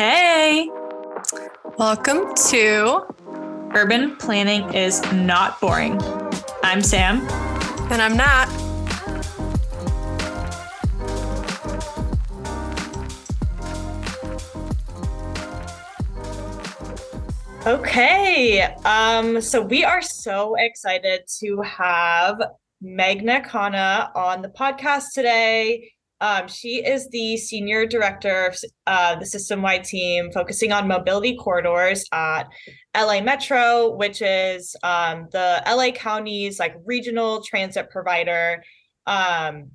Hey, Welcome to urban planning is not boring. I'm Sam. And I'm Nat. Okay, um, so we are so excited to have Meghna Khanna on the podcast today. Um, she is the senior director of uh, the system wide team focusing on mobility corridors at LA Metro, which is um, the LA County's like regional transit provider. Um,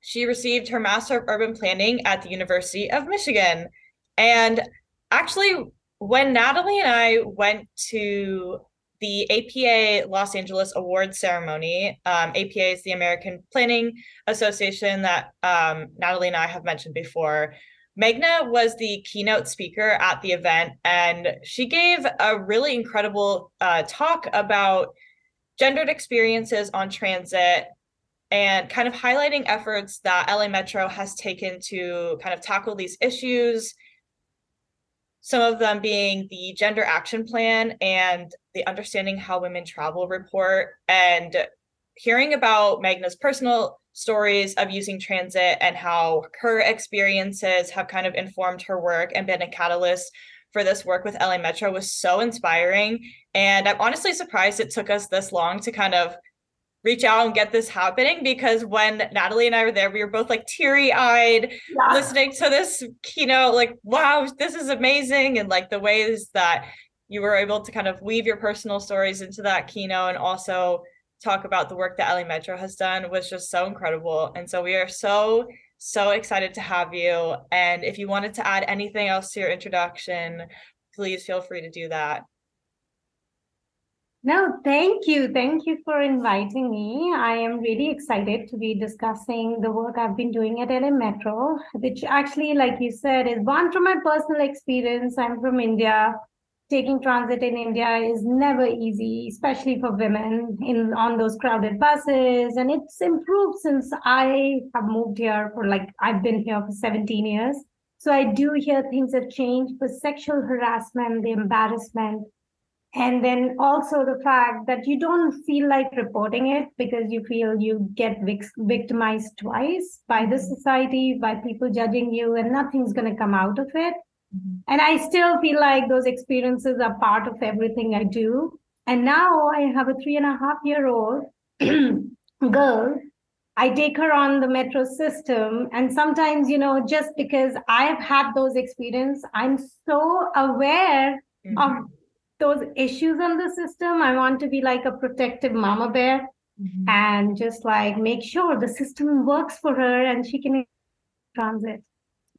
she received her Master of Urban Planning at the University of Michigan. And actually, when Natalie and I went to the APA Los Angeles Awards ceremony. Um, APA is the American Planning Association that um, Natalie and I have mentioned before. Meghna was the keynote speaker at the event, and she gave a really incredible uh, talk about gendered experiences on transit and kind of highlighting efforts that LA Metro has taken to kind of tackle these issues some of them being the gender action plan and the understanding how women travel report and hearing about Meghna's personal stories of using transit and how her experiences have kind of informed her work and been a catalyst for this work with LA Metro was so inspiring. And I'm honestly surprised it took us this long to kind of reach out and get this happening because when Natalie and I were there, we were both like teary eyed yeah. listening to this keynote, like, wow, this is amazing. And like the ways that you were able to kind of weave your personal stories into that keynote and also talk about the work that LA Metro has done was just so incredible. And so we are so, so excited to have you. And if you wanted to add anything else to your introduction, please feel free to do that. No, thank you. Thank you for inviting me. I am really excited to be discussing the work I've been doing at LA Metro, which actually, like you said, is born from my personal experience. I'm from India. Taking transit in India is never easy, especially for women in on those crowded buses. And it's improved since I have moved here for like I've been here for 17 years. So I do hear things have changed, but sexual harassment, the embarrassment, and then also the fact that you don't feel like reporting it because you feel you get victimized twice by the mm-hmm. society by people judging you and nothing's going to come out of it mm-hmm. and i still feel like those experiences are part of everything i do and now i have a three and a half year old girl I take her on the metro system. And sometimes, you know, just because I've had those experiences, I'm so aware mm-hmm. of those issues on the system. I want to be like a protective mama bear mm-hmm. and just like make sure the system works for her and she can transit.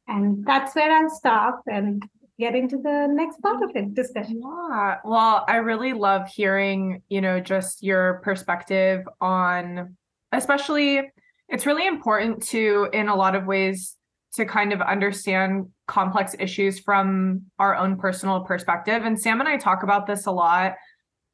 And that's where I'll stop and get into the next part of it discussion. Yeah. Well, I really love hearing, you know, just your perspective on especially it's really important to in a lot of ways to kind of understand complex issues from our own personal perspective. And Sam and I talk about this a lot.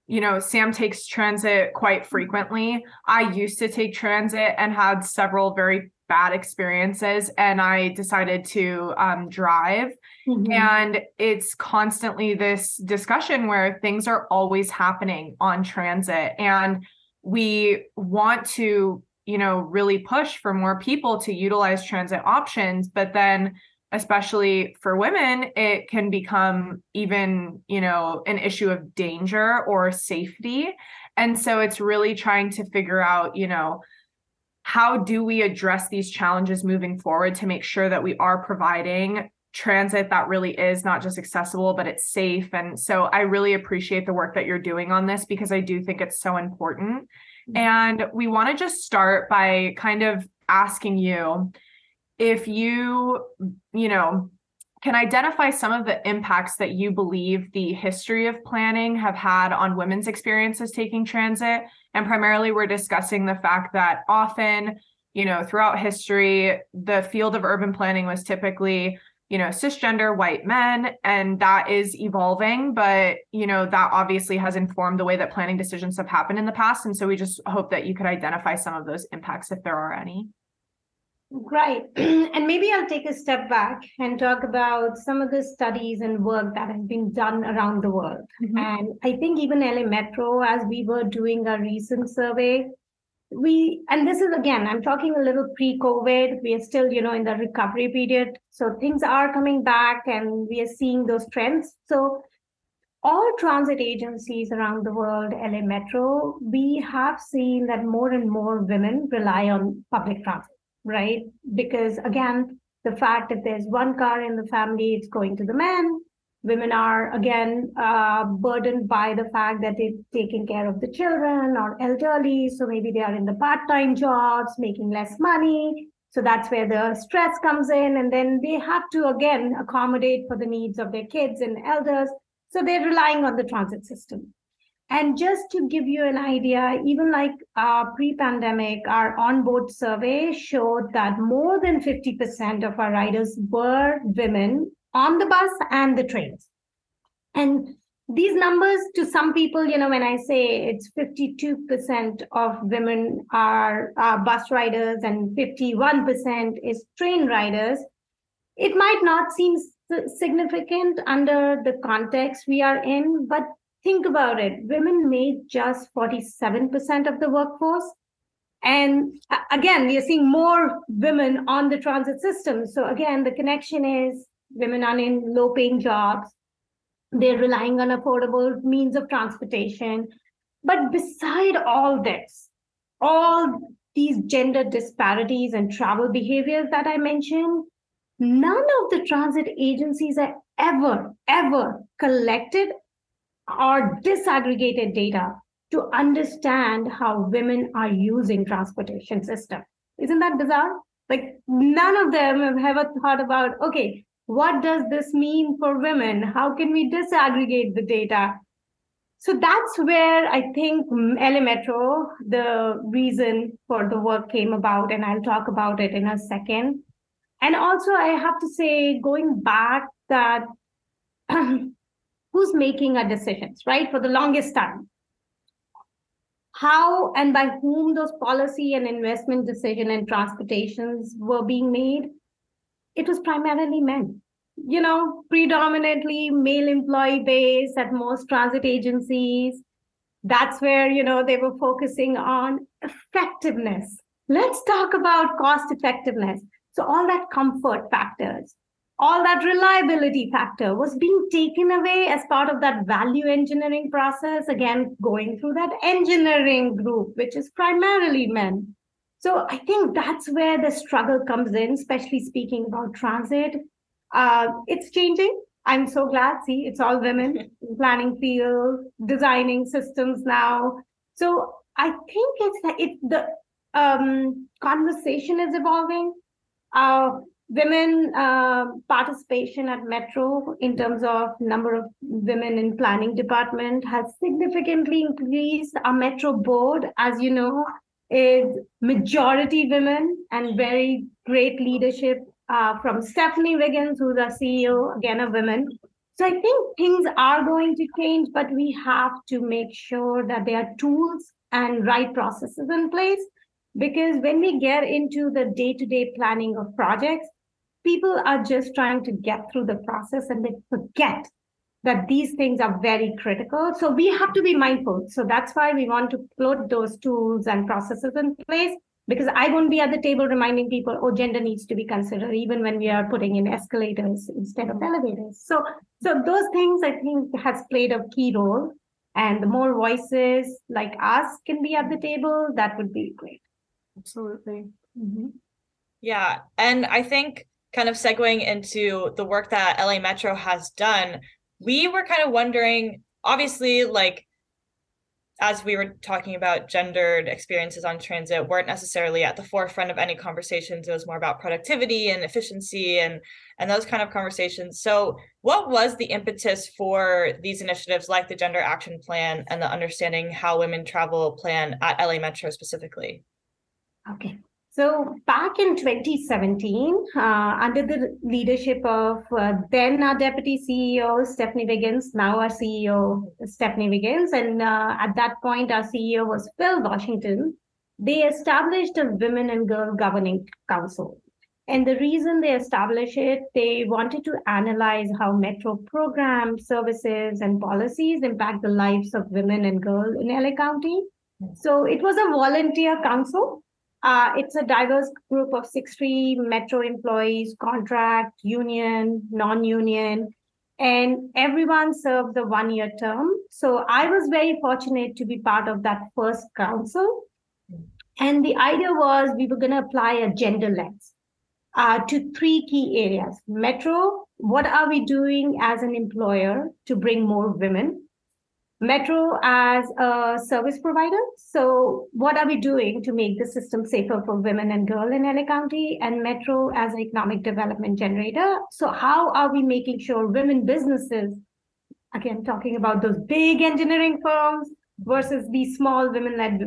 You know, Sam takes transit quite frequently. I used to take transit and had several very bad experiences, and I decided to um, drive. Mm-hmm. And it's constantly this discussion where things are always happening on transit. And we want to you know really push for more people to utilize transit options but then especially for women it can become even you know an issue of danger or safety and so it's really trying to figure out you know how do we address these challenges moving forward to make sure that we are providing transit that really is not just accessible but it's safe and so i really appreciate the work that you're doing on this because i do think it's so important. Mm. and we want to just start by kind of asking you if you, you know, can identify some of the impacts that you believe the history of planning have had on women's experiences taking transit. And primarily, we're discussing the fact that often, you know, throughout history, the field of urban planning was typically you know cisgender white men and that is evolving but you know that obviously has informed the way that planning decisions have happened in the past and so we just hope that you could identify some of those impacts if there are any Right. and maybe I'll take a step back and talk about some of the studies and work that has been done around the world. Mm-hmm. And I think even LA Metro, as we were doing a recent survey, we and this is again i'm talking a little pre-covid. We are still you know in the recovery period. So things are coming back and we are seeing those trends. So all transit agencies around the world la metro we have seen that more and more women rely on public transit right? Because again the fact that there's one car in the family it's going to the men women are again uh, burdened by the fact that they're taking care of the children or elderly so maybe they are in the part-time jobs making less money. So that's where the stress comes in and then they have to again accommodate for the needs of their kids and elders. So they're relying on the transit system. And just to give you an idea even like uh, pre-pandemic our onboard survey showed that more than 50% of our riders were women on the bus and the trains. And these numbers to some people, you know, when I say it's 52% of women are, are bus riders and 51% is train riders, it might not seem significant under the context we are in, but think about it. Women made just 47% of the workforce. And again, we are seeing more women on the transit system. So again, the connection is women are in low paying jobs. They're relying on affordable means of transportation. But beside all this all these gender disparities and travel behaviors that i mentioned none of the transit agencies are ever ever collected or disaggregated data to understand how women are using transportation system. Isn't that bizarre? Like none of them have ever thought about okay what does this mean for women? How can we disaggregate the data? So that's where I think LA Metro, the reason for the work came about, and I'll talk about it in a second. And also, I have to say, going back, that who's making our decisions, right? For the longest time, how and by whom those policy and investment decision and transportations were being made it was primarily men. You know, predominantly male employee base at most transit agencies. That's where, you know, they were focusing on effectiveness. Let's talk about cost effectiveness. So, all that comfort factors, all that reliability factor was being taken away as part of that value engineering process. Again, going through that engineering group, which is primarily men. So I think that's where the struggle comes in, especially speaking about transit. Uh, it's changing. I'm so glad. See, it's all women planning field, designing systems now. So I think it's it the um, conversation is evolving. Uh, women uh, participation at Metro in terms of number of women in planning department has significantly increased. Our Metro board, as you know, is majority women and very great leadership uh, from Stephanie Wiggins, who's our CEO, again, a woman. So I think things are going to change, but we have to make sure that there are tools and right processes in place. Because when we get into the day to day planning of projects, people are just trying to get through the process and they forget that these things are very critical. So we have to be mindful. So that's why we want to put those tools and processes in place because I won't be at the table reminding people, oh, gender needs to be considered, even when we are putting in escalators instead of elevators. So, so those things I think has played a key role. And the more voices like us can be at the table, that would be great. Absolutely. Mm-hmm. Yeah. And I think kind of segueing into the work that LA Metro has done, we were kind of wondering obviously like as we were talking about gendered experiences on transit weren't necessarily at the forefront of any conversations. It was more about productivity and efficiency and and those kind of conversations. So what was the impetus for these initiatives like the gender action plan and the understanding how women travel plan at la metro specifically? Okay so back in 2017, uh, under the leadership of uh, then our deputy CEO, Stephanie Wiggins, now our CEO, Stephanie Wiggins, and uh, at that point, our CEO was Phil Washington. they established a women and girl governing council. And the reason they established it, they wanted to analyze how metro programs, services, and policies impact the lives of women and girls in LA County. So it was a volunteer council. Uh, it's a diverse group of 60 metro employees, contract, union, non union, and everyone served the one year term. So I was very fortunate to be part of that first council. And the idea was we were going to apply a gender lens uh, to three key areas Metro, what are we doing as an employer to bring more women? Metro as a service provider. So, what are we doing to make the system safer for women and girls in LA County? And Metro as an economic development generator. So, how are we making sure women businesses, again, talking about those big engineering firms versus these small women led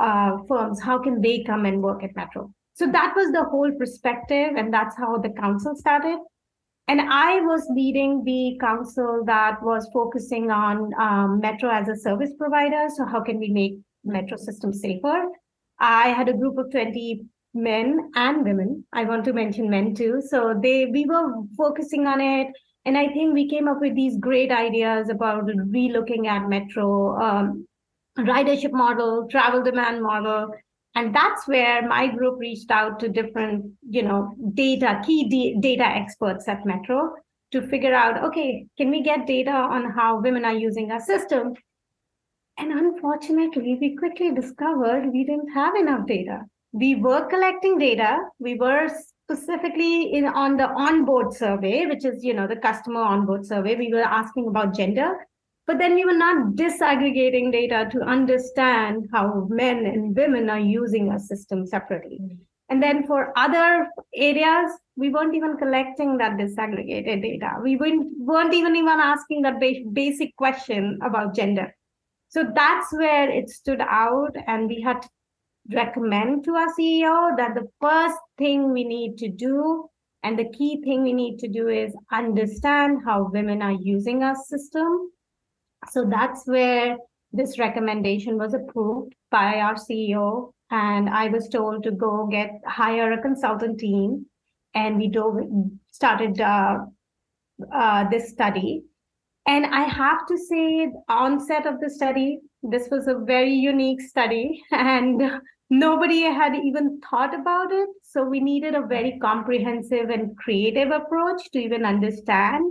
uh, firms, how can they come and work at Metro? So, that was the whole perspective. And that's how the council started. And I was leading the council that was focusing on um, Metro as a service provider. So, how can we make Metro system safer? I had a group of 20 men and women. I want to mention men too. So, they we were focusing on it. And I think we came up with these great ideas about relooking at Metro um, ridership model, travel demand model, and that's where my group reached out to different you know data key data experts at metro to figure out okay can we get data on how women are using our system? And unfortunately we quickly discovered we didn't have enough data. We were collecting data. We were specifically in on the onboard survey which is you know the customer onboard survey. We were asking about gender but then we were not disaggregating data to understand how men and women are using our system separately. Mm-hmm. And then for other areas, we weren't even collecting that disaggregated data. We weren't, weren't even even asking that ba- basic question about gender. So that's where it stood out, and we had to recommend to our CEO that the first thing we need to do and the key thing we need to do is understand how women are using our system so that's where this recommendation was approved by our CEO. And I was told to go get hire a consultant team. And we do, started uh, uh, this study. And I have to say, the onset of the study, this was a very unique study, and nobody had even thought about it. So we needed a very comprehensive and creative approach to even understand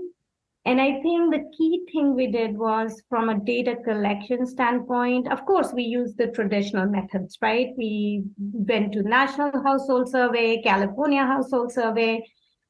and I think the key thing we did was from a data collection standpoint, of course, we used the traditional methods, right? We went to National Household Survey, California Household Survey,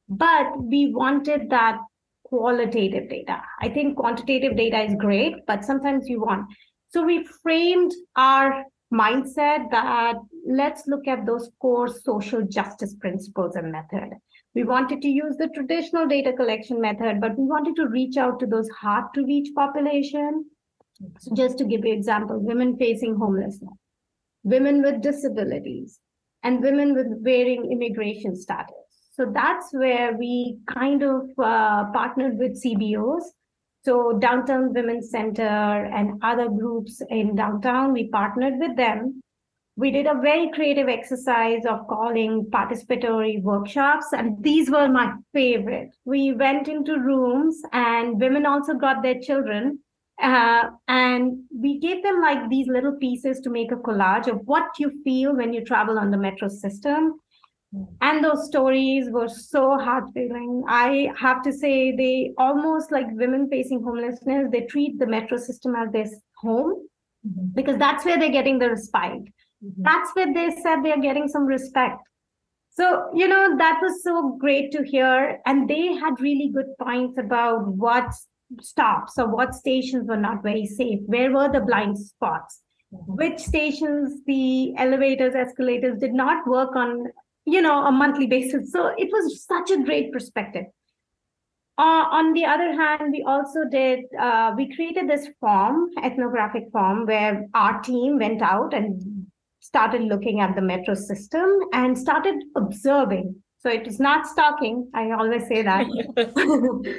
but we wanted that qualitative data. I think quantitative data is great, but sometimes you want. So we framed our mindset that let's look at those core social justice principles and method we wanted to use the traditional data collection method, but we wanted to reach out to those hard to reach population. So just to give you example, women facing homelessness, women with disabilities, and women with varying immigration status. So that's where we kind of uh, partnered with CBOs. So Downtown Women's Center and other groups in downtown, we partnered with them we did a very creative exercise of calling participatory workshops and these were my favorite. We went into rooms and women also got their children uh, and we gave them like these little pieces to make a collage of what you feel when you travel on the metro system. And those stories were so heart feeling i have to say they almost like women facing homelessness they treat the metro system as their home mm-hmm. because that's where they're getting the respite Mm-hmm. That's where they said they're getting some respect. So, you know, that was so great to hear. And they had really good points about what stops or what stations were not very safe. Where were the blind spots? Mm-hmm. Which stations the elevators, escalators did not work on, you know, a monthly basis. So it was such a great perspective. Uh, on the other hand, we also did, uh, we created this form, ethnographic form, where our team went out and started looking at the metro system and started observing. So it was not stalking. I always say that.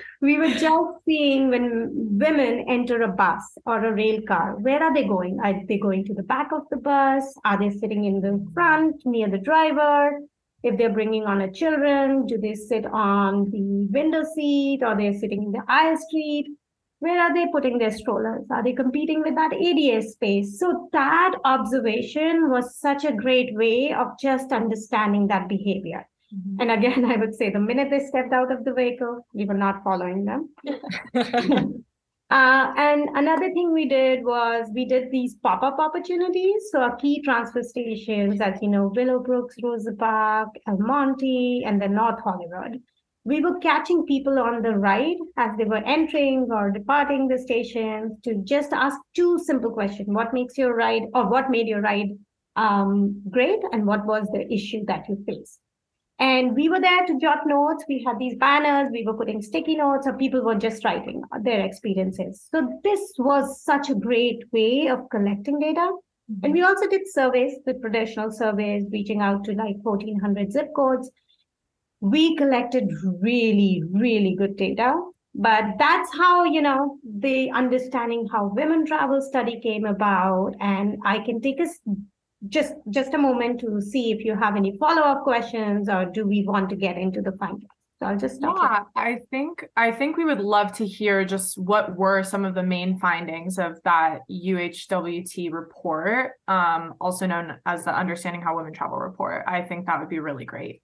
we were just seeing when women enter a bus or a rail car, where are they going? Are they going to the back of the bus? Are they sitting in the front near the driver? If they're bringing on a children, do they sit on the window seat or they're sitting in the aisle street? Where are they putting their strollers? Are they competing with that ADA space? So that observation was such a great way of just understanding that behavior. Mm-hmm. And again, I would say the minute they stepped out of the vehicle, we were not following them. uh, and another thing we did was we did these pop up opportunities. So, our key transfer stations, as you know, Willowbrooks, Rosa Park, El Monte, and then North Hollywood. We were catching people on the ride as they were entering or departing the station to just ask two simple questions What makes your ride, or what made your ride um, great, and what was the issue that you faced? And we were there to jot notes. We had these banners, we were putting sticky notes, or people were just writing their experiences. So, this was such a great way of collecting data. Mm-hmm. And we also did surveys with traditional surveys, reaching out to like 1,400 zip codes. We collected really, really good data. But that's how, you know, the understanding how women travel study came about. And I can take us just just a moment to see if you have any follow-up questions or do we want to get into the findings so i'll just stop yeah i think i think we would love to hear just what were some of the main findings of that uhwt report um, also known as the understanding how women travel report i think that would be really great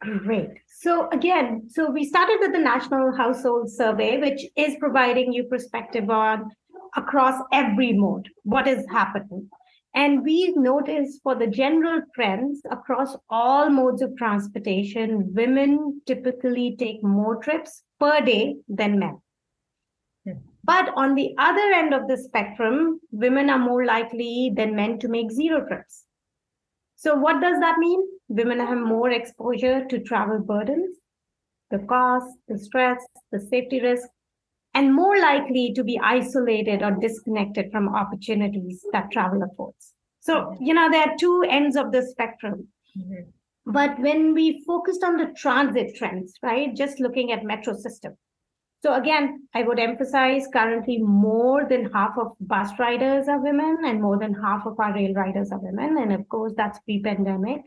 Great. So again, so we started with the National Household Survey, which is providing you perspective on across every mode, what is happening. And we've noticed for the general trends across all modes of transportation, women typically take more trips per day than men. Hmm. But on the other end of the spectrum, women are more likely than men to make zero trips. So, what does that mean? Women have more exposure to travel burdens, the cost, the stress, the safety risk, and more likely to be isolated or disconnected from opportunities that travel affords. So, you know, there are two ends of the spectrum. Mm-hmm. But when we focused on the transit trends, right, just looking at metro system. So again, I would emphasize currently more than half of bus riders are women and more than half of our rail riders are women. And of course, that's pre-pandemic.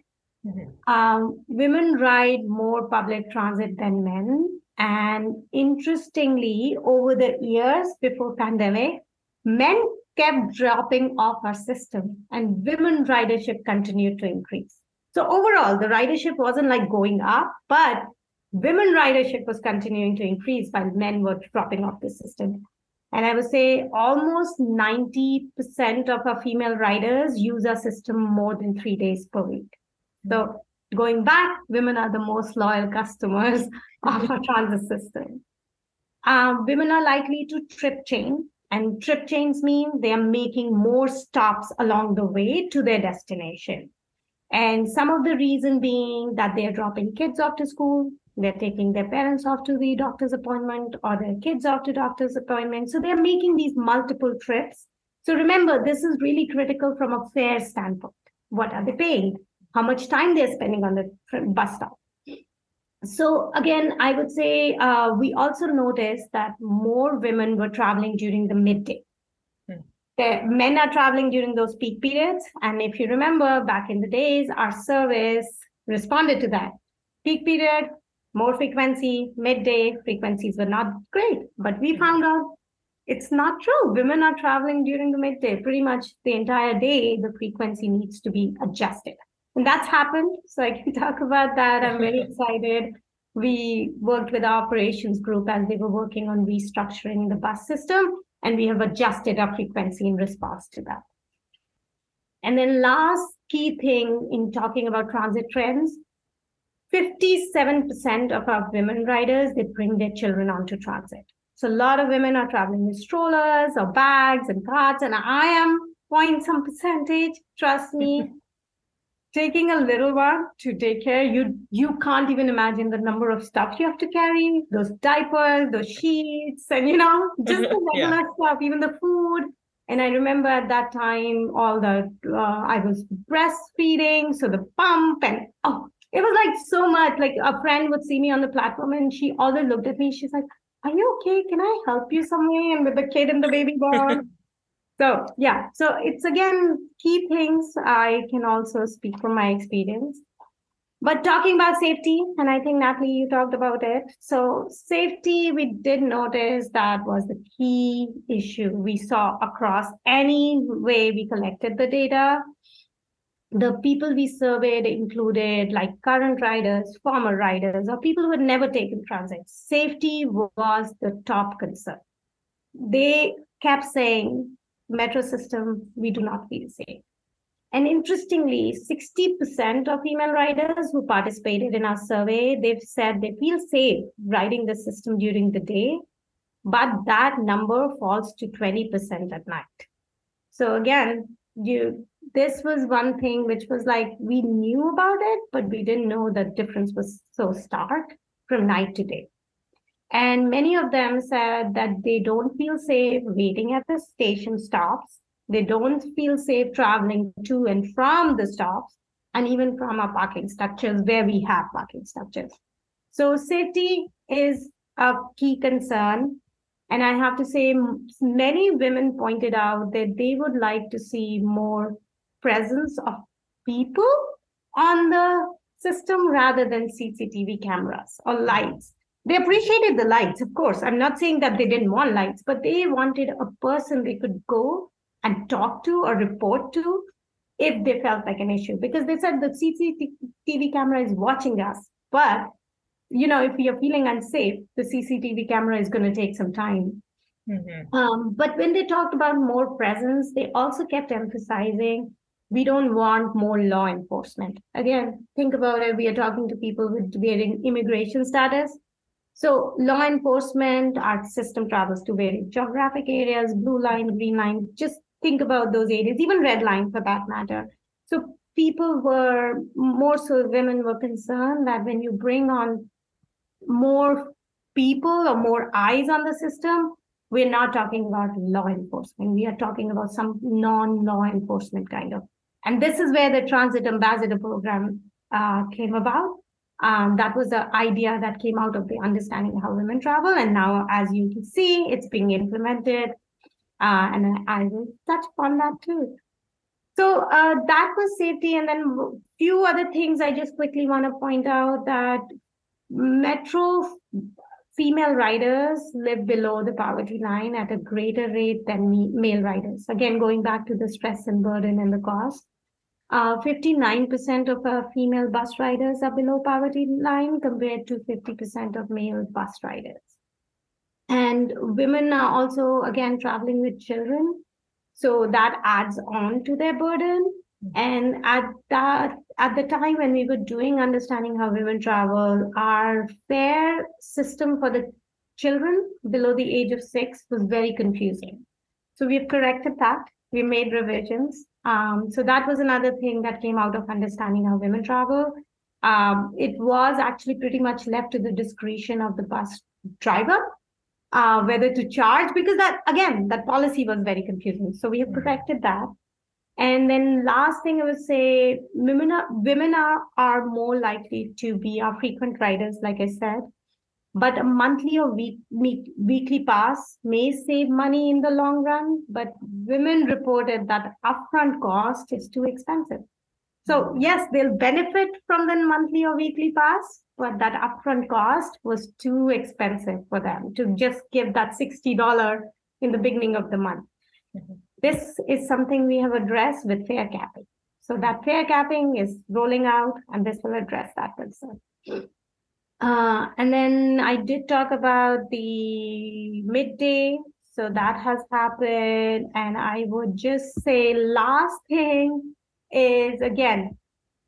Mm-hmm. Um, women ride more public transit than men and interestingly, over the years before pandemic, men kept dropping off our system and women ridership continued to increase. So overall, the ridership wasn't like going up, but women ridership was continuing to increase while men were dropping off the system. And I would say almost 90% of our female riders use our system more than three days per week. So going back, women are the most loyal customers of our transit system. Um, women are likely to trip chain, and trip chains mean they are making more stops along the way to their destination. And some of the reason being that they're dropping kids off to school, they're taking their parents off to the doctor's appointment or their kids off to doctor's appointment. So they're making these multiple trips. So remember, this is really critical from a fare standpoint. What are they paying? How much time they're spending on the bus stop. So again, I would say uh, we also noticed that more women were traveling during the midday. Hmm. The men are traveling during those peak periods. And if you remember back in the days, our service responded to that. Peak period, more frequency, midday frequencies were not great. But we hmm. found out it's not true. Women are traveling during the midday. Pretty much the entire day, the frequency needs to be adjusted. And that's happened. So I can talk about that. I'm very excited. We worked with our operations group as they were working on restructuring the bus system, and we have adjusted our frequency in response to that. And then last key thing in talking about transit trends, 57% of our women riders, they bring their children onto transit. So a lot of women are traveling with strollers or bags and carts, and I am point some percentage, trust me. taking a little one to take care you you can't even imagine the number of stuff you have to carry those diapers those sheets and you know just the regular yeah. stuff even the food and i remember at that time all the uh, i was breastfeeding so the pump and oh it was like so much. Like a friend would see me on the platform and she always looked at me. She's like, Are you okay? Can I help you somewhere? And with the kid and the baby boy. So yeah. So it's again key things I can also speak from my experience. But talking about safety, and I think Natalie, you talked about it. So safety, we did notice that was the key issue we saw across any way we collected the data the people we surveyed included like current riders, former riders, or people who had never taken transit. Safety was the top concern. They kept saying, metro system, we do not feel safe. And interestingly, 60% of female riders who participated in our survey, they've said they feel safe riding the system during the day, but that number falls to 20% at night. So again, you this was one thing which was like we knew about it, but we didn't know the difference was so stark from night to day. And many of them said that they don't feel safe waiting at the station stops. They don't feel safe traveling to and from the stops, and even from our parking structures where we have parking structures. So, safety is a key concern. And I have to say, many women pointed out that they would like to see more presence of people on the system rather than CCTV cameras or lights. They appreciated the lights, of course. I'm not saying that they didn't want lights, but they wanted a person they could go and talk to or report to if they felt like an issue because they said the CCTV camera is watching us. But you know, if you're feeling unsafe, the CCTV camera is going to take some time. Mm-hmm. Um, but when they talked about more presence, they also kept emphasizing we don't want more law enforcement. Again, think about it. We are talking to people with varying immigration status. So law enforcement, our system travels to various geographic areas, blue line, green line. Just think about those areas, even red line for that matter. So people were more so women were concerned that when you bring on more people or more eyes on the system, we're not talking about law enforcement. We are talking about some non-law enforcement kind of and this is where the Transit Ambassador Program uh, came about. Um, that was the idea that came out of the understanding how women travel. And now, as you can see, it's being implemented. Uh, and I, will touch upon that too. So uh, that was safety. And then few other things I just quickly want to point out that metro female riders live below the poverty line at a greater rate than me, male riders. Again, going back to the stress and burden and the cost. Uh, 59% of uh, female bus riders are below poverty line compared to 50% of male bus riders. And women are also, again, traveling with children. So that adds on to their burden. And at that, at the time when we were doing understanding how women travel, our fare system for the children below the age of six was very confusing. So we've corrected that. We made revisions um, so that was another thing that came out of understanding how women travel. Um, it was actually pretty much left to the discretion of the bus driver uh, whether to charge because that again that policy was very confusing. So we have mm-hmm. protected that. And then last thing I would say, women are women are, are more likely to be our frequent riders, like I said but a monthly or week, week, weekly pass may save money in the long run but women reported that upfront cost is too expensive. So yes they'll benefit from the monthly or weekly pass but that upfront cost was too expensive for them to just give that $60 in the beginning of the month. Mm-hmm. this is something we have addressed with fare capping. So that fare capping is rolling out and this will address that concern uh, and then I did talk about the midday. So that has happened. And I would just say, last thing is again,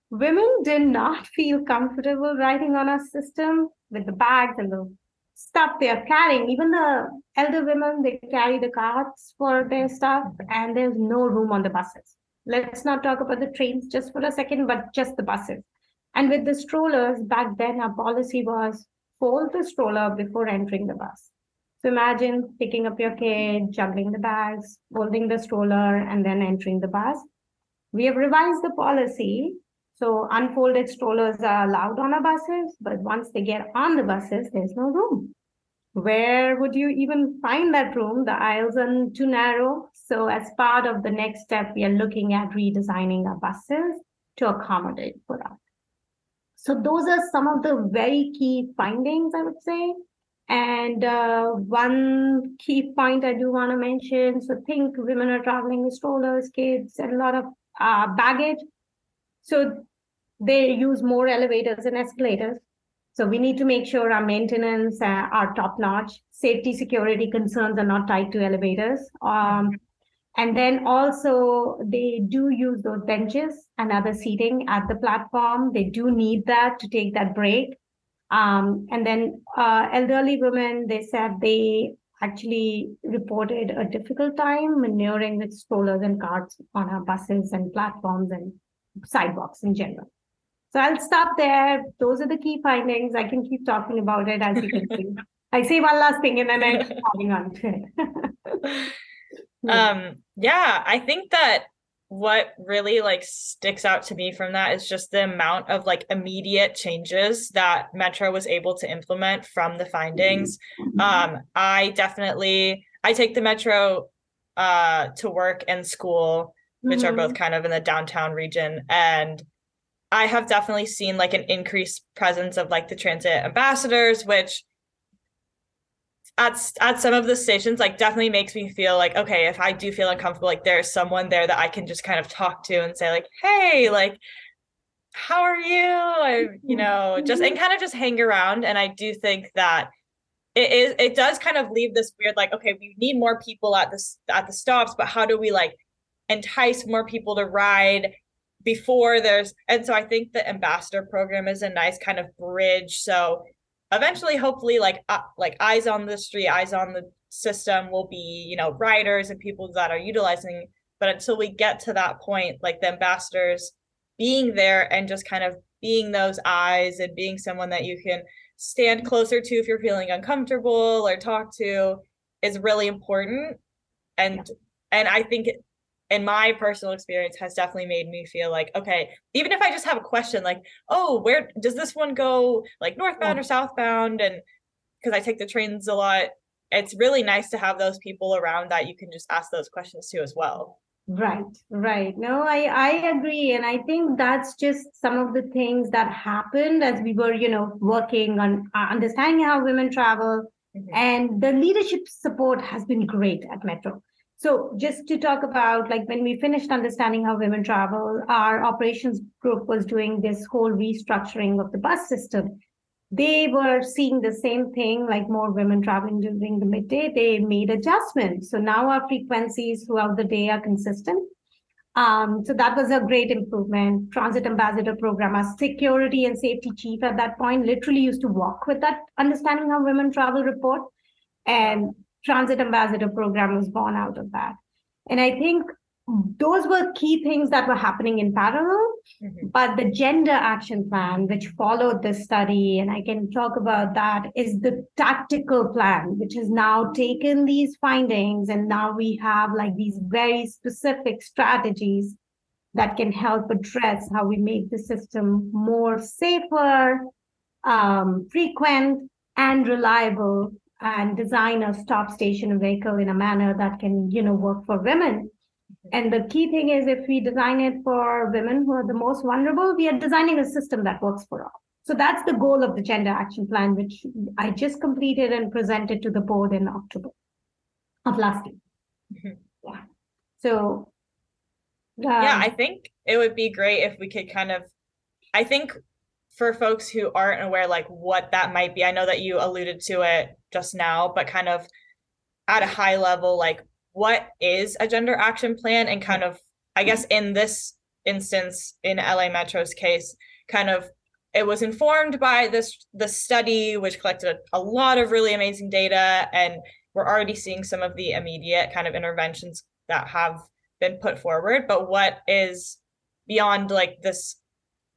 women did not feel comfortable riding on our system with the bags and the stuff they are carrying. Even the elder women, they carry the carts for their stuff, and there's no room on the buses. Let's not talk about the trains just for a second, but just the buses. And with the strollers, back then our policy was fold the stroller before entering the bus. So imagine picking up your kid, juggling the bags, folding the stroller, and then entering the bus. We have revised the policy So unfolded strollers are allowed on our buses, but once they get on the buses, there's no room. Where would you even find that room? The aisles are too narrow. So as part of the next step, we are looking at redesigning our buses to accommodate for that. So those are some of the very key findings, I would say. And uh, one key point I do want to mention, so think women are traveling with strollers, kids, and a lot of uh, baggage. So they use more elevators and escalators. So we need to make sure our maintenance uh, are top notch. Safety security concerns are not tied to elevators. Um, and then also they do use those benches and other seating at the platform. They do need that to take that break. Um, and then uh, elderly women, they said they actually reported a difficult time maneuvering with strollers and carts on our buses and platforms and sidewalks in general. So I'll stop there. Those are the key findings. I can keep talking about it as you can see. I say one last thing and then I'm adding on to it. um, yeah, I think that what really like sticks out to me from that is just the amount of like immediate changes that metro was able to implement from the findings mm-hmm. um i definitely i take the metro uh to work and school which mm-hmm. are both mm-hmm. kind of in the downtown region and i have definitely seen like an increased presence of like the transit ambassadors which at at some of the stations like definitely makes me feel like okay if i do feel uncomfortable like there's someone there that i can just kind of talk to and say like hey like how are you? I, you mm-hmm. know just and mm-hmm. kind of just hang around and i do think that it is it does kind of leave this weird like okay we need more people at this at the stops but how do we like entice more people to ride before there's and so i think the ambassador program is a nice kind of bridge so eventually hopefully like uh, like eyes on the street eyes on the system will be you know riders and people that are utilizing but until we get to that point like the ambassadors being there and just kind of being those eyes and being someone that you can stand closer to if you're feeling uncomfortable or talk to is really important and yeah. and i think in my personal experience has definitely made me feel like okay even if i just have a question like oh where does this one go like northbound or southbound? And because i take the trains a lot it's really nice to have those people around that you can just ask those questions to as well. Right right. No i i agree and i think that's just some of the things that happened as we were you know working on uh, understanding how women travel mm-hmm. and the leadership support has been great at metro so just to talk about like when we finished understanding how women travel, our operations group was doing this whole restructuring of the bus system. They were seeing the same thing, like more women traveling during the midday. They made adjustments. So now our frequencies throughout the day are consistent. Um, so that was a great improvement. Transit ambassador program, our security and safety chief at that point literally used to walk with that understanding how women travel report. And transit ambassador program was born out of that. And I think those were key things that were happening in parallel. Mm-hmm. But the gender action plan, which followed this study, and I can talk about that, is the tactical plan, which has now taken these findings. And now we have like these very specific strategies that can help address how we make the system more safer, um, frequent, and reliable and design a stop station vehicle in a manner that can, you know, work for women. And the key thing is if we design it for women who are the most vulnerable, we are designing a system that works for all. So that's the goal of the gender action plan, which I just completed and presented to the board in October of last year. Mm-hmm. Yeah. So um, yeah, I think it would be great if we could kind of I think for folks who aren't aware like what that might be i know that you alluded to it just now but kind of at a high level like what is a gender action plan? And kind of i guess in this instance in la metro's case kind of it was informed by this the study which collected a, a lot of really amazing data and we're already seeing some of the immediate kind of interventions that have been put forward. But what is beyond like this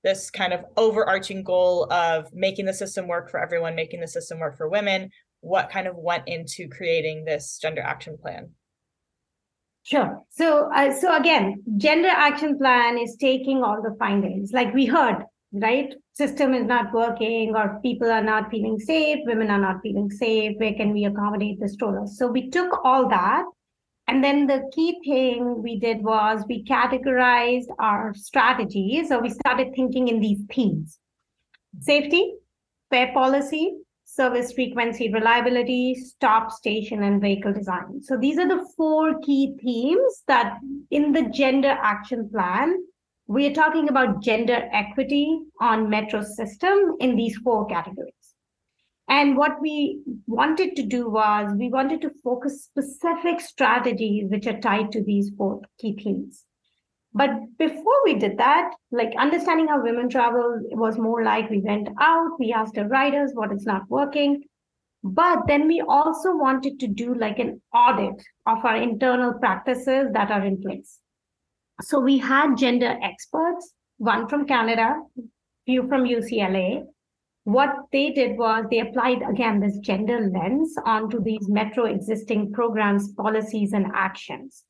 this kind of overarching goal of making the system work for everyone, making the system work for women, what kind of went into creating this gender action plan? Sure. So, uh, so again, gender action plan is taking all the findings, like we heard, right? System is not working, or people are not feeling safe, women are not feeling safe. Where can we accommodate the strollers? So we took all that, and then the key thing we did was we categorized our strategies. So we started thinking in these themes: safety, fare policy, service frequency reliability, stop station, and vehicle design. So these are the four key themes that in the gender action plan, we are talking about gender equity on metro system in these four categories. And what we wanted to do was we wanted to focus specific strategies which are tied to these four key themes. But before we did that, like understanding how women travel was more like we went out, we asked our riders what is not working. But then we also wanted to do like an audit of our internal practices that are in place. So we had gender experts, one from Canada, few from UCLA. What they did was they applied again this gender lens onto these metro existing programs, policies, and actions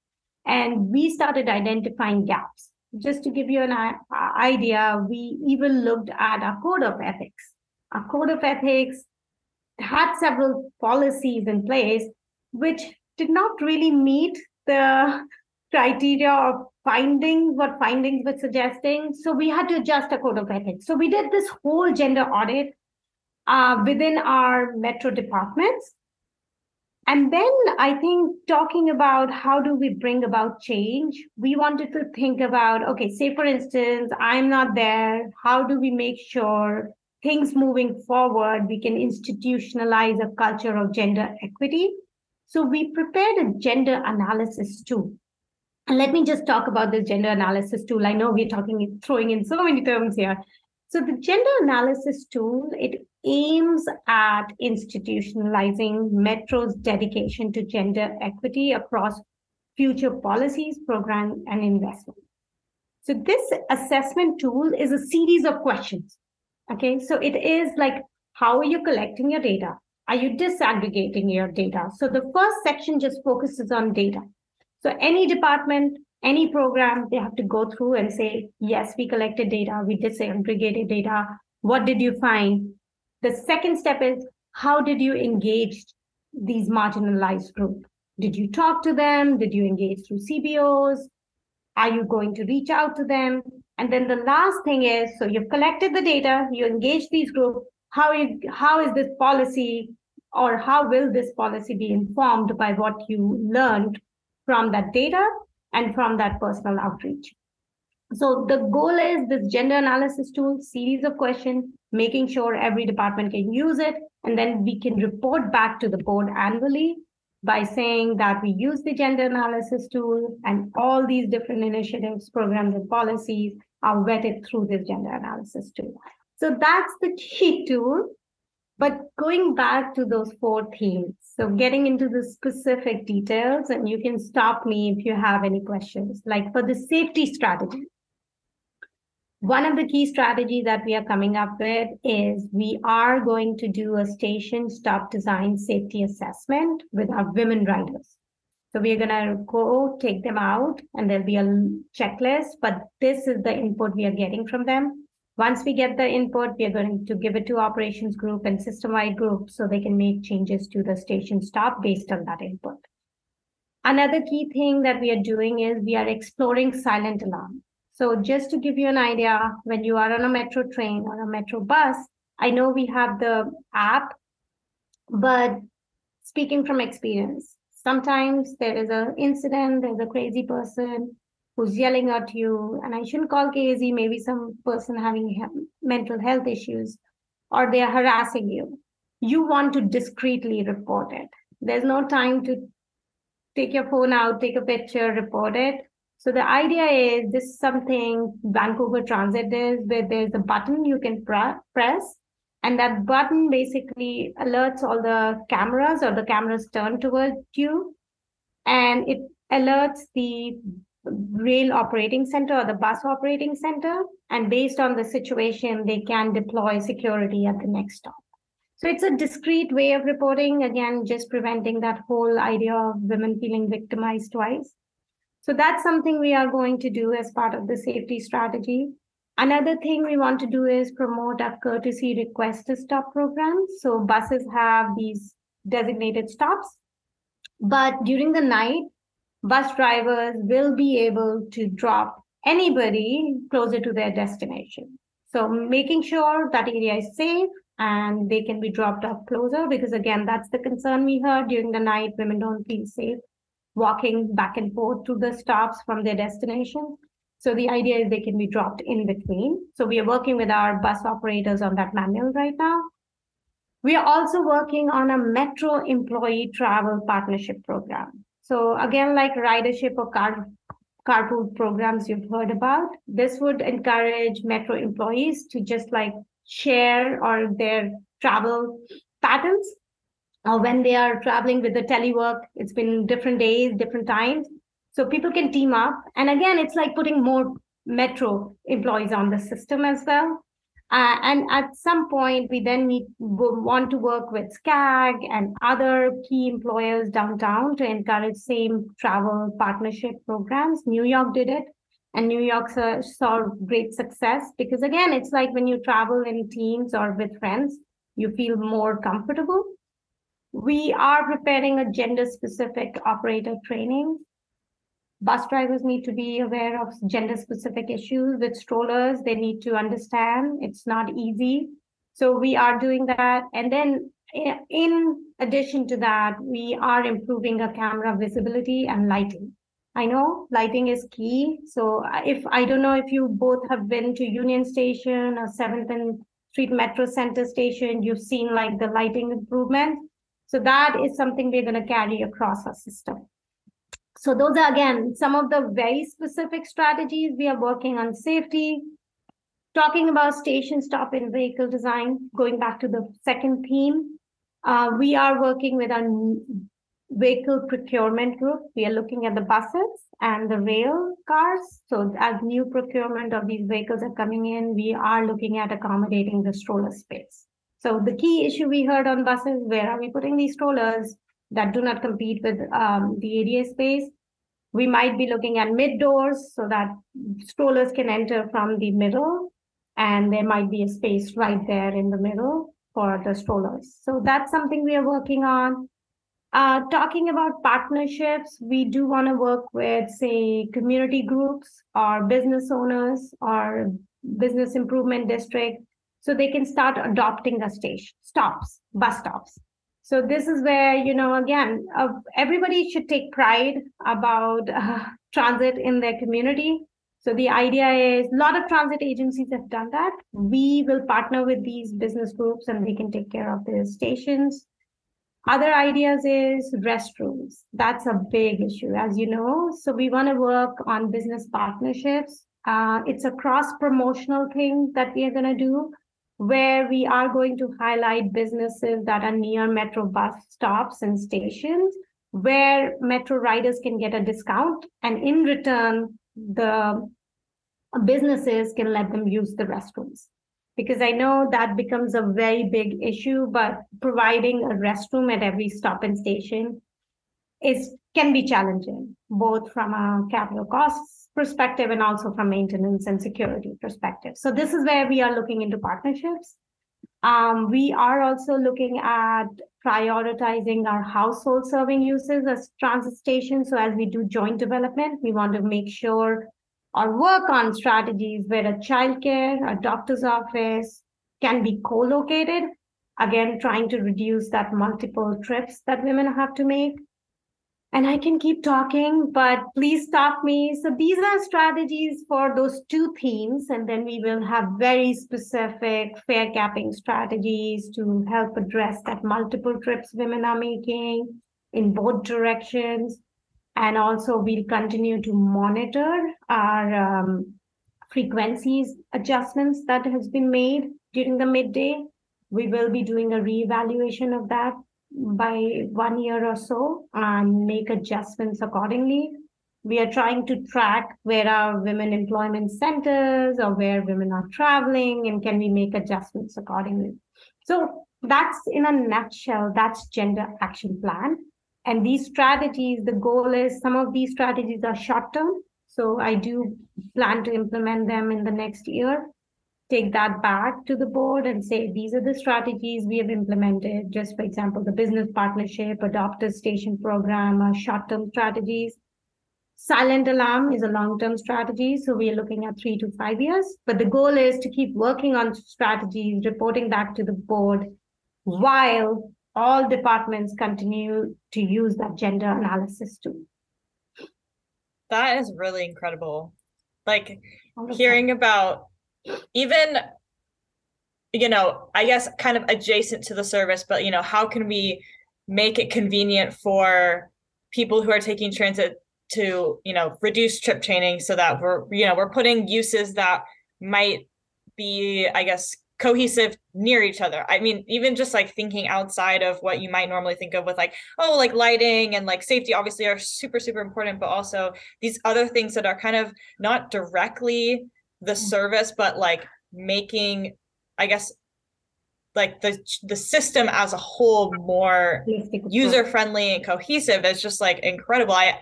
and we started identifying gaps. Just to give you an uh, idea, we even looked at our code of ethics. Our code of ethics had several policies in place which did not really meet the criteria of finding what findings were suggesting. So we had to adjust our code of ethics. So we did this whole gender audit uh, within our metro departments and then I think talking about how do we bring about change, we wanted to think about okay, say for instance, I'm not there. How do we make sure things moving forward, we can institutionalize a culture of gender equity? So we prepared a gender analysis tool. And let me just talk about this gender analysis tool. I know we're talking, throwing in so many terms here. So the gender analysis tool, it aims at institutionalizing Metro's dedication to gender equity across future policies, programs, and investment. So this assessment tool is a series of questions. Okay, so it is like, how are you collecting your data? Are you disaggregating your data? So the first section just focuses on data. So any department, any program, they have to go through and say, yes, we collected data, we disaggregated data. What did you find? The second step is how did you engage these marginalized groups? Did you talk to them? Did you engage through CBOs? Are you going to reach out to them? And then the last thing is so you've collected the data, you engage these groups. How, you, how is this policy or how will this policy be informed by what you learned from that data and from that personal outreach? So the goal is this gender analysis tool, series of questions, making sure every department can use it. And then we can report back to the board annually by saying that we use the gender analysis tool and all these different initiatives, programs, and policies are vetted through this gender analysis tool. So that's the key tool. But going back to those four themes, so getting into the specific details, and you can stop me if you have any questions. Like for the safety strategy, one of the key strategies that we are coming up with is we are going to do a station stop design safety assessment with our women riders. So we're going to go take them out and there'll be a checklist, but this is the input we are getting from them. Once we get the input, we are going to give it to operations group and system-wide group so they can make changes to the station stop based on that input. Another key thing that we are doing is we are exploring silent alarm. So just to give you an idea, when you are on a metro train or a metro bus, I know we have the app, but speaking from experience, sometimes there is an incident, there's a crazy person who's yelling at you, and I shouldn't call KAZ, maybe some person having mental health issues, or they are harassing you. You want to discreetly report it. There's no time to take your phone out, take a picture, report it. So the idea is this is something Vancouver Transit is where there's a button you can pr- press and that button basically alerts all the cameras or the cameras turn towards you and it alerts the rail operating center or the bus operating center and based on the situation they can deploy security at the next stop. So it's a discreet way of reporting again just preventing that whole idea of women feeling victimized twice So that's something we are going to do as part of the safety strategy. Another thing we want to do is promote a courtesy request to stop program. So buses have these designated stops, but during the night, bus drivers will be able to drop anybody closer to their destination. So making sure that area is safe and they can be dropped off closer because again, that's the concern we heard during the night. Women don't feel safe walking back and forth to the stops from their destination. So the idea is they can be dropped in between. So we are working with our bus operators on that manual right now. We are also working on a metro employee travel partnership program. So again, like ridership or car carpool programs you've heard about. This would encourage metro employees to just like share or their travel patterns or when they are traveling with the telework it's been different days different times so people can team up and again it's like putting more metro employees on the system as well uh, and at some point, we then need want to work with SCAG and other key employers downtown to encourage same travel partnership programs. New York did it, and New York saw, saw great success because again, it's like when you travel in teams or with friends, you feel more comfortable. We are preparing a gender specific operator training. Bus drivers need to be aware of gender specific issues with strollers. They need to understand it's not easy. So we are doing that. And then eh, in addition to that we are improving our camera visibility and lighting. I know lighting is key. So uh, if i don't know if you both have been to union station or 7th and street metro center station you've seen like the lighting improvement so that is something we're going to carry across our system so those are again some of the very specific strategies we are working on safety. Talking about station stop and vehicle design, going back to the second theme, uh, we are working with our vehicle procurement group. We are looking at the buses and the rail cars. So as new procurement of these vehicles are coming in, we are looking at accommodating the stroller space. So the key issue we heard on buses, where are we putting these strollers? that do not compete with um, the ADA space. We might be looking at mid doors so that strollers can enter from the middle, and there might be a space right there in the middle for the strollers. So that's something we are working on. Uh, talking about partnerships, we do want to work with, say, community groups or business owners or business improvement district so they can start adopting the station stops, bus stops. So this is where you know again uh, everybody should take pride about uh, transit in their community. So the idea is a lot of transit agencies have done that. We will partner with these business groups and they can take care of their stations. Other ideas is restrooms. That's a big issue as you know. So we want to work on business partnerships. Uh, it's a cross promotional thing that we are going to do where we are going to highlight businesses that are near metro bus stops and stations where metro riders can get a discount and in return the businesses can let them use the restrooms. Because i know that becomes a very big issue but providing a restroom at every stop and station is can be challenging both from a capital costs perspective and also from maintenance and security perspective. So this is where we are looking into partnerships. Um, we are also looking at prioritizing our household serving uses as transit stations. So as we do joint development, we want to make sure or work on strategies where a childcare, a doctor's office can be co-located. Again, trying to reduce that multiple trips that women have to make and I can keep talking, but please stop me. So these are strategies for those two themes, and then we will have very specific fare capping strategies to help address that multiple trips women are making in both directions. And also we'll continue to monitor our um, frequencies adjustments that has been made during the midday. We will be doing a reevaluation of that by one year or so and make adjustments accordingly. We are trying to track where are women employment centers or where women are traveling and can we make adjustments accordingly. So that's in a nutshell, that's gender action plan. And these strategies, the goal is some of these strategies are short term. So I do plan to implement them in the next year. Take that back to the board and say, these are the strategies we have implemented. Just for example, the business partnership, adopter station program are short term strategies. Silent alarm is a long term strategy. So we are looking at three to five years. But the goal is to keep working on strategies, reporting back to the board while all departments continue to use that gender analysis tool. That is really incredible. Like hearing about even you know, I guess kind of adjacent to the service, but you know, how can we make it convenient for people who are taking transit to, you know, reduce trip chaining so that we're, you know, we're putting uses that might be, I guess, cohesive near each other. I mean, even just like thinking outside of what you might normally think of with like, oh, like lighting and like safety obviously are super, super important, but also these other things that are kind of not directly the mm. service, but like making, I guess, like the the system as a whole more user friendly and cohesive is just like incredible. I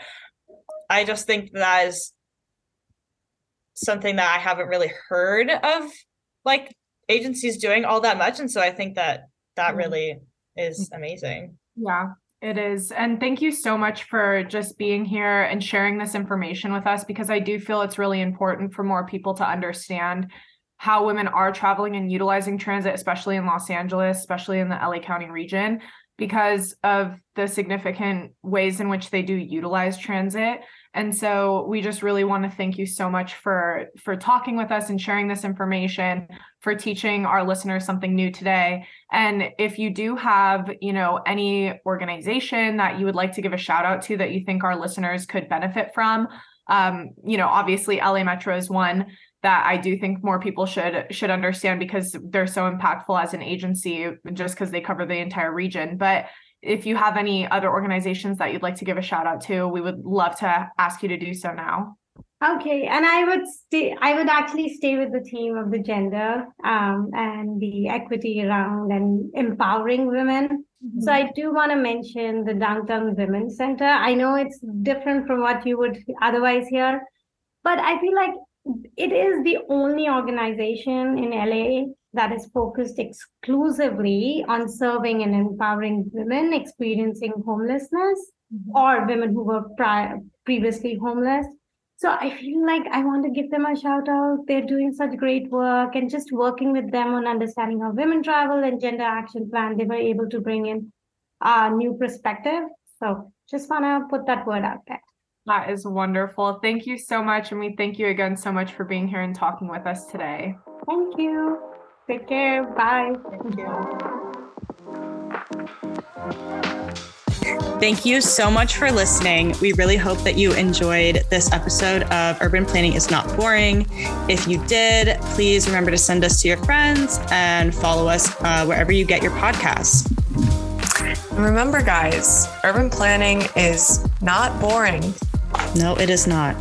I just think that is something that I haven't really heard of like agencies doing all that much and so i think that that mm-hmm. really is mm-hmm. amazing yeah it is. And thank you so much for just being here and sharing this information with us because i do feel it's really important for more people to understand how women are traveling and utilizing transit especially in los angeles especially in the la county region because of the significant ways in which they do utilize transit and so we just really want to thank you so much for for talking with us and sharing this information for teaching our listeners something new today and if you do have you know any organization that you would like to give a shout out to that you think our listeners could benefit from um, you know obviously la metro is one that I do think more people should should understand because they're so impactful as an agency just because they cover the entire region. But if you have any other organizations that you'd like to give a shout out to, we would love to ask you to do so now. Okay, and I would stay. I would actually stay with the theme of the gender um, and the equity around and empowering women. Mm-hmm. So I do want to mention the Downtown Women's Center. I know it's different from what you would otherwise hear, but I feel like it is the only organization in LA that is focused exclusively on serving and empowering women experiencing homelessness mm-hmm. or women who were prior, previously homeless. So I feel like I want to give them a shout out. They're doing such great work and just working with them on understanding how women travel and gender action plan, they were able to bring in a new perspective. So just want to put that word out there. That is wonderful. Thank you so much. And we thank you again so much for being here and talking with us today. Thank you. Take care. Bye. Thank you. Thank you so much for listening. We really hope that you enjoyed this episode of Urban Planning is Not Boring. If you did, please remember to send us to your friends and follow us uh, wherever you get your podcasts. Remember, guys, urban planning is not boring. No, it is not.